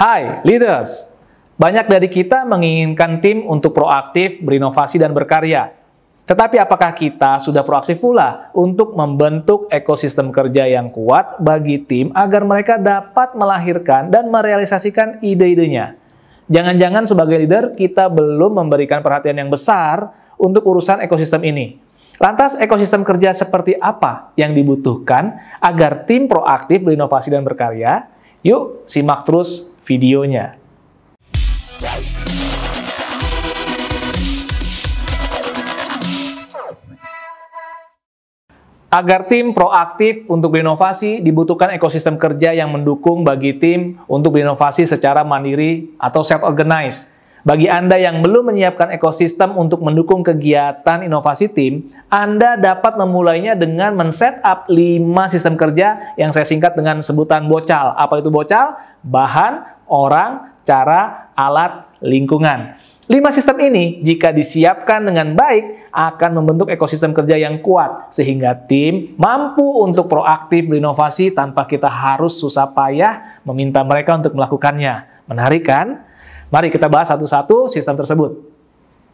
Hai, leaders! Banyak dari kita menginginkan tim untuk proaktif, berinovasi, dan berkarya. Tetapi apakah kita sudah proaktif pula untuk membentuk ekosistem kerja yang kuat bagi tim agar mereka dapat melahirkan dan merealisasikan ide-idenya? Jangan-jangan sebagai leader kita belum memberikan perhatian yang besar untuk urusan ekosistem ini. Lantas ekosistem kerja seperti apa yang dibutuhkan agar tim proaktif berinovasi dan berkarya? Yuk simak terus videonya. Agar tim proaktif untuk berinovasi, dibutuhkan ekosistem kerja yang mendukung bagi tim untuk berinovasi secara mandiri atau self-organized. Bagi Anda yang belum menyiapkan ekosistem untuk mendukung kegiatan inovasi tim, Anda dapat memulainya dengan men-set up 5 sistem kerja yang saya singkat dengan sebutan BOCAL. Apa itu BOCAL? Bahan, orang, cara, alat, lingkungan. Lima sistem ini, jika disiapkan dengan baik, akan membentuk ekosistem kerja yang kuat, sehingga tim mampu untuk proaktif berinovasi tanpa kita harus susah payah meminta mereka untuk melakukannya. Menarik kan? Mari kita bahas satu-satu sistem tersebut.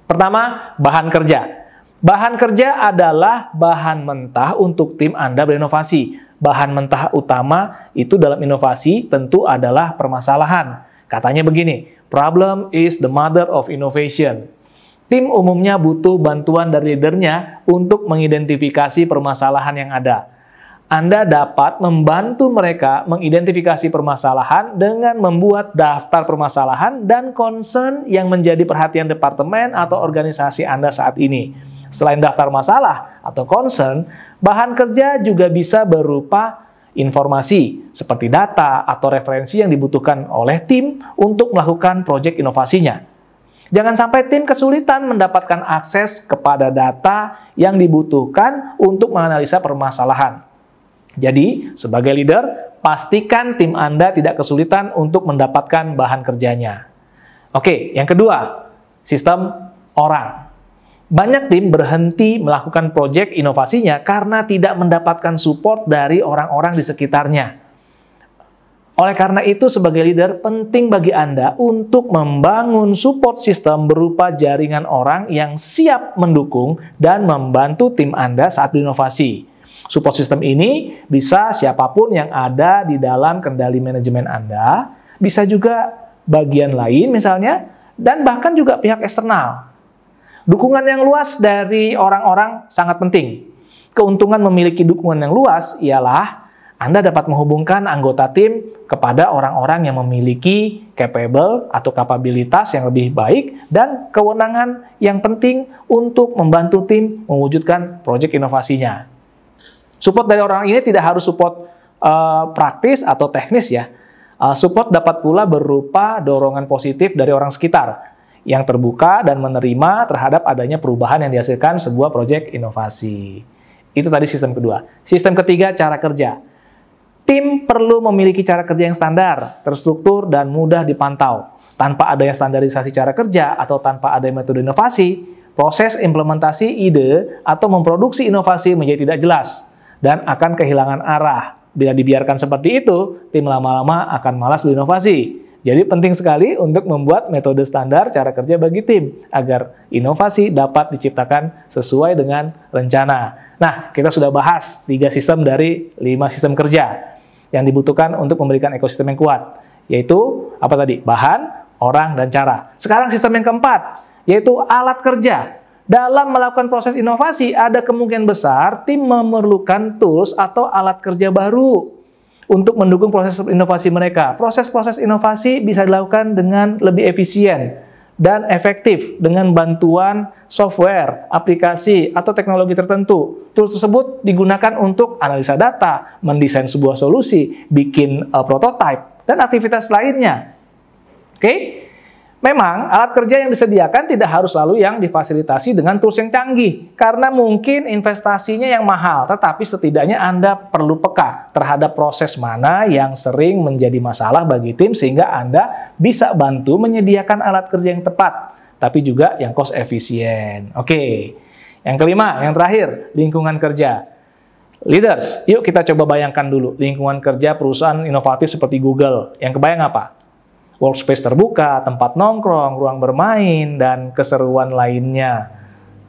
Pertama, bahan kerja. Bahan kerja adalah bahan mentah untuk tim Anda berinovasi. Bahan mentah utama itu dalam inovasi tentu adalah permasalahan. Katanya begini, Problem is the mother of innovation. Tim umumnya butuh bantuan dari leadernya untuk mengidentifikasi permasalahan yang ada. Anda dapat membantu mereka mengidentifikasi permasalahan dengan membuat daftar permasalahan dan concern yang menjadi perhatian departemen atau organisasi Anda saat ini. Selain daftar masalah atau concern, bahan kerja juga bisa berupa informasi seperti data atau referensi yang dibutuhkan oleh tim untuk melakukan proyek inovasinya. Jangan sampai tim kesulitan mendapatkan akses kepada data yang dibutuhkan untuk menganalisa permasalahan. Jadi, sebagai leader, pastikan tim Anda tidak kesulitan untuk mendapatkan bahan kerjanya. Oke, yang kedua, sistem orang. Banyak tim berhenti melakukan proyek inovasinya karena tidak mendapatkan support dari orang-orang di sekitarnya. Oleh karena itu, sebagai leader, penting bagi Anda untuk membangun support system berupa jaringan orang yang siap mendukung dan membantu tim Anda saat berinovasi. Support system ini bisa siapa pun yang ada di dalam kendali manajemen Anda, bisa juga bagian lain misalnya, dan bahkan juga pihak eksternal. Dukungan yang luas dari orang-orang sangat penting. Keuntungan memiliki dukungan yang luas ialah Anda dapat menghubungkan anggota tim kepada orang-orang yang memiliki capable atau kapabilitas yang lebih baik dan kewenangan yang penting untuk membantu tim mewujudkan proyek inovasinya. Support dari orang ini tidak harus support uh, praktis atau teknis ya. Uh, support dapat pula berupa dorongan positif dari orang sekitar yang terbuka dan menerima terhadap adanya perubahan yang dihasilkan sebuah proyek inovasi. Itu tadi sistem kedua. Sistem ketiga, cara kerja. Tim perlu memiliki cara kerja yang standar, terstruktur, dan mudah dipantau. Tanpa adanya standarisasi cara kerja atau tanpa adanya metode inovasi, proses implementasi ide atau memproduksi inovasi menjadi tidak jelas dan akan kehilangan arah. Bila dibiarkan seperti itu, tim lama-lama akan malas berinovasi jadi penting sekali untuk membuat metode standar cara kerja bagi tim agar inovasi dapat diciptakan sesuai dengan rencana. Nah, kita sudah bahas tiga sistem dari lima sistem kerja yang dibutuhkan untuk memberikan ekosistem yang kuat, yaitu apa tadi? Bahan, orang, dan cara. Sekarang sistem yang keempat, yaitu alat kerja. Dalam melakukan proses inovasi, ada kemungkinan besar tim memerlukan tools atau alat kerja baru untuk mendukung proses inovasi mereka. Proses-proses inovasi bisa dilakukan dengan lebih efisien dan efektif dengan bantuan software, aplikasi, atau teknologi tertentu. Tools tersebut digunakan untuk analisa data, mendesain sebuah solusi, bikin uh, prototype, dan aktivitas lainnya. Oke? Okay? Memang alat kerja yang disediakan tidak harus selalu yang difasilitasi dengan tools yang canggih karena mungkin investasinya yang mahal, tetapi setidaknya Anda perlu peka terhadap proses mana yang sering menjadi masalah bagi tim sehingga Anda bisa bantu menyediakan alat kerja yang tepat, tapi juga yang cost efisien. Oke. Yang kelima, yang terakhir, lingkungan kerja. Leaders, yuk kita coba bayangkan dulu lingkungan kerja perusahaan inovatif seperti Google. Yang kebayang apa? Workspace terbuka, tempat nongkrong, ruang bermain, dan keseruan lainnya.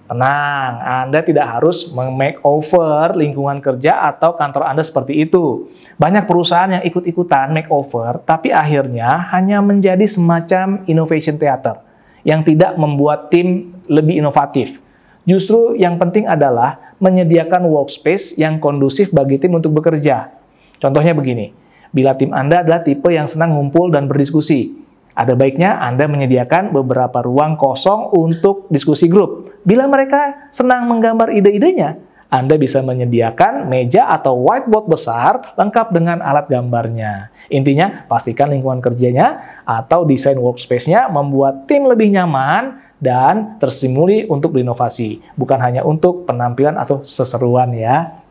Tenang, Anda tidak harus make-over lingkungan kerja atau kantor Anda seperti itu. Banyak perusahaan yang ikut-ikutan make-over, tapi akhirnya hanya menjadi semacam innovation theater yang tidak membuat tim lebih inovatif. Justru yang penting adalah menyediakan workspace yang kondusif bagi tim untuk bekerja. Contohnya begini, bila tim Anda adalah tipe yang senang ngumpul dan berdiskusi, ada baiknya Anda menyediakan beberapa ruang kosong untuk diskusi grup. Bila mereka senang menggambar ide-idenya, Anda bisa menyediakan meja atau whiteboard besar lengkap dengan alat gambarnya. Intinya, pastikan lingkungan kerjanya atau desain workspace-nya membuat tim lebih nyaman dan tersimuli untuk berinovasi, bukan hanya untuk penampilan atau seseruan ya.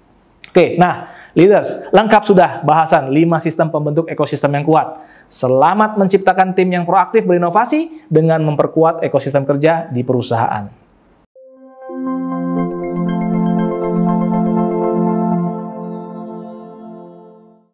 Oke, nah leaders, lengkap sudah bahasan 5 sistem pembentuk ekosistem yang kuat. Selamat menciptakan tim yang proaktif berinovasi dengan memperkuat ekosistem kerja di perusahaan.